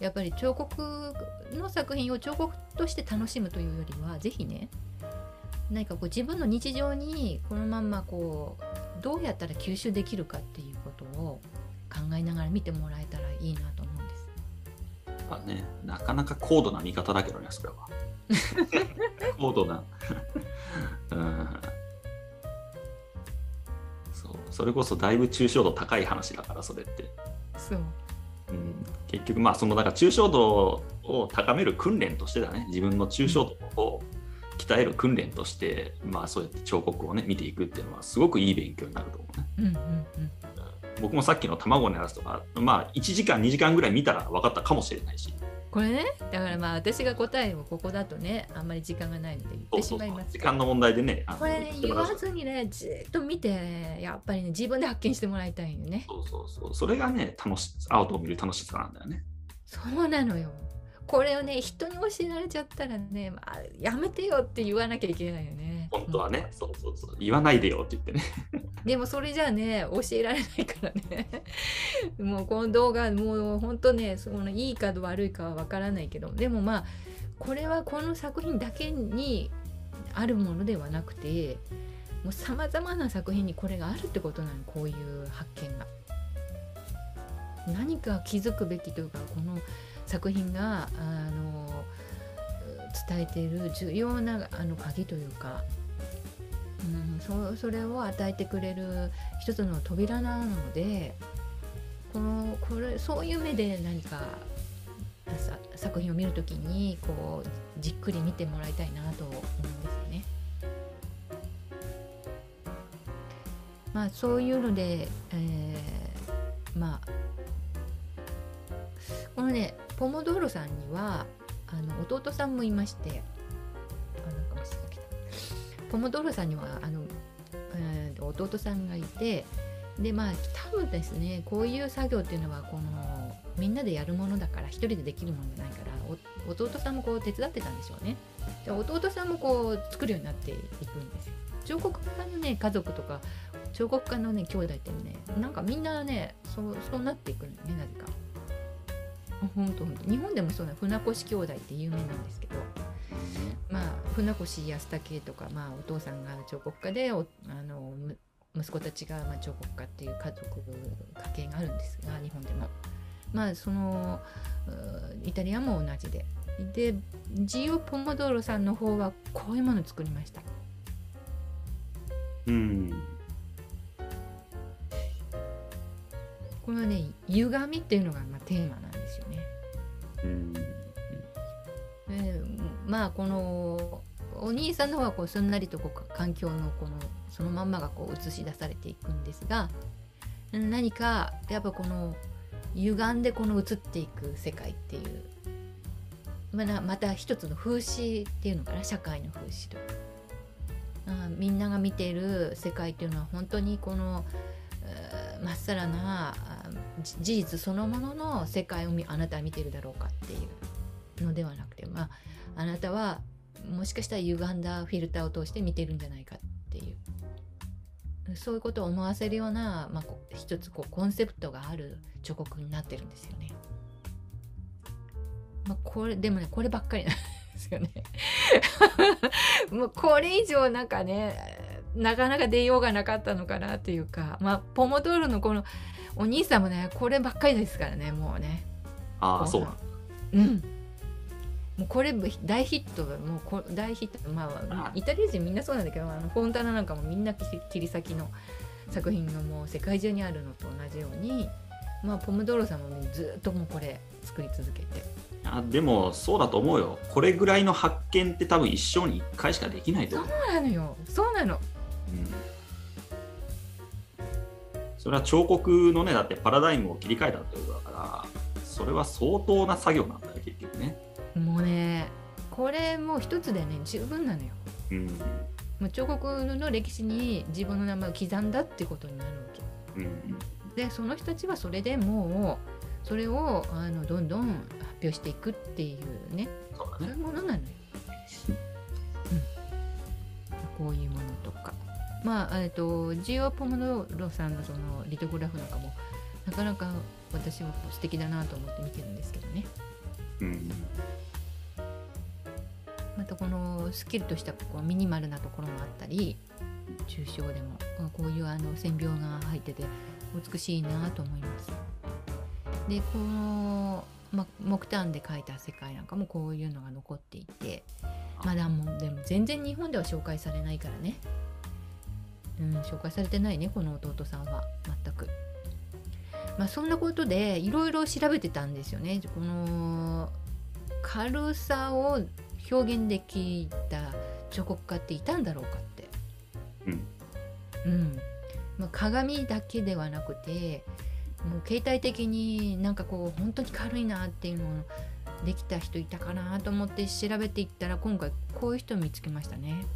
やっぱり彫刻の作品を彫刻として楽しむというよりは是非ね何かこう自分の日常にこのまんまこうどうやったら吸収できるかっていうことを考えながら見てもらえたらいいなと思うんです。あね、なかなか高度な見方だけどねそれは。高度な。うん。そう。それこそだいぶ抽象度高い話だからそれって。そう、うん、結局まあそのだから抽象度を高める訓練としてだね。自分の抽象度を鍛える訓練として、まあそうやって彫刻をね見ていくっていうのはすごくいい勉強になると思うね、うんうんうん。僕もさっきの卵のやつとかまあ1時間2時間ぐらい見たら分かったかもしれないしこれねだからまあ私が答えをここだとねあんまり時間がないので言ってしまいます。時間の問題でねこれね言わずにねじっと見て、ね、やっぱりね自分で発見してもらいたいよね。そうそうそう。それがね楽しアウトを見る楽しさなんだよね。そうなのよこれをね人に教えられちゃったらね、まあ、やめてよって言わなきゃいけないよね。本当はね、うん、そうそうそう。言わないでよって言ってね。でもそれじゃあね教えられないからね。もうこの動画もう本当ねそのいいか悪いかはわからないけどでもまあこれはこの作品だけにあるものではなくてもうさまざまな作品にこれがあるってことなのこういう発見が。何か気づくべきというかこの作品があの伝えている重要なあの鍵というか、うん、そそれを与えてくれる一つの扉なのでこのこれそういう目で何か作品を見るときにこうじっくり見てもらいたいなと思うんですね。まあそういうので、えー、ねポモドーロさんにはあの弟さんもいましてあなんかポモドーロさんにはあの、えー、弟さんがいてでまあ多分ですねこういう作業っていうのはこのみんなでやるものだから一人でできるものじゃないから弟さんもこう手伝ってたんでしょうね。で弟さんもこう作るようになっていくんですよ。彫刻家のね家族とか彫刻家のね兄弟ってねなんかみんなねそうそうなっていくんだよねなぜか。本当本当日本でもそうな船越兄弟って有名なんですけど、まあ、船越安武とか、まあ、お父さんが彫刻家でおあの息子たちがまあ彫刻家っていう家族家系があるんですが日本でも。まあそのイタリアも同じで。でジオ・ポモドーロさんの方はこういうものを作りました。うんこのね歪みっていうのがまあテーマなんまあこのお兄さんの方はこうすんなりとこう環境のこのそのまんまがこう映し出されていくんですが何かやっぱこの歪んでこの映っていく世界っていうまあ、また一つの風刺っていうのかな？社会の風刺とあみんなが見ている世界っていうのは本当にこのまっさらな事実そのものの世界をあなたは見てるだろうかっていう。のではなくてまああなたはもしかしたら歪んだフィルターを通して見てるんじゃないかっていうそういうことを思わせるような、まあ、一つこうコンセプトがある彫刻になってるんですよね。まあ、これでもねこればっかりなんですよね。もうこれ以上なんかねなかなか出ようがなかったのかなっていうかまあポモドールのこのお兄さんもねこればっかりですからねもうねああそううんもうこれ大ヒットもうこ大ヒット。まあイタリア人みんなそうなんだけどあのフォンタナなんかもみんな切り裂きの作品がもう世界中にあるのと同じようにまあポムドロさんも、ね、ずっともうこれ作り続けて。あでもそうだと思うよ。これぐらいの発見って多分一生に1回しかできないと思う。そうなのよ。そうなの、うん。それは彫刻のねだってパラダイムを切り替えたってことだからそれは相当な作業なんだよ結局ねもうねこれもう一つでね十分なのよ、うん、もう彫刻の歴史に自分の名前を刻んだってことになるわけ、うん、でその人たちはそれでもうそれをあのどんどん発表していくっていうね。そう、ね,、いうものなのよ、うん、こういうものとか。まあ、えっと、ジオ・ポモドロさんのそのリトグラフなんかもなかなか私は素敵だなと思って見てるんですけどね。うんのスッキリとしたこうミニマルなところもあったり抽象でもこういうあの線描が入ってて美しいなと思います。でこの、ま、木炭で描いた世界なんかもこういうのが残っていてまだもうでも全然日本では紹介されないからね、うん、紹介されてないねこの弟さんは全く。まあそんなことでいろいろ調べてたんですよね。この軽さを表現できた彫刻家っていたんだろうかって。うんうんまあ、鏡だけではなくてもう携帯的になんかこう本当に軽いなっていうのをできた人いたかなと思って調べていったら今回こういう人見つけましたね。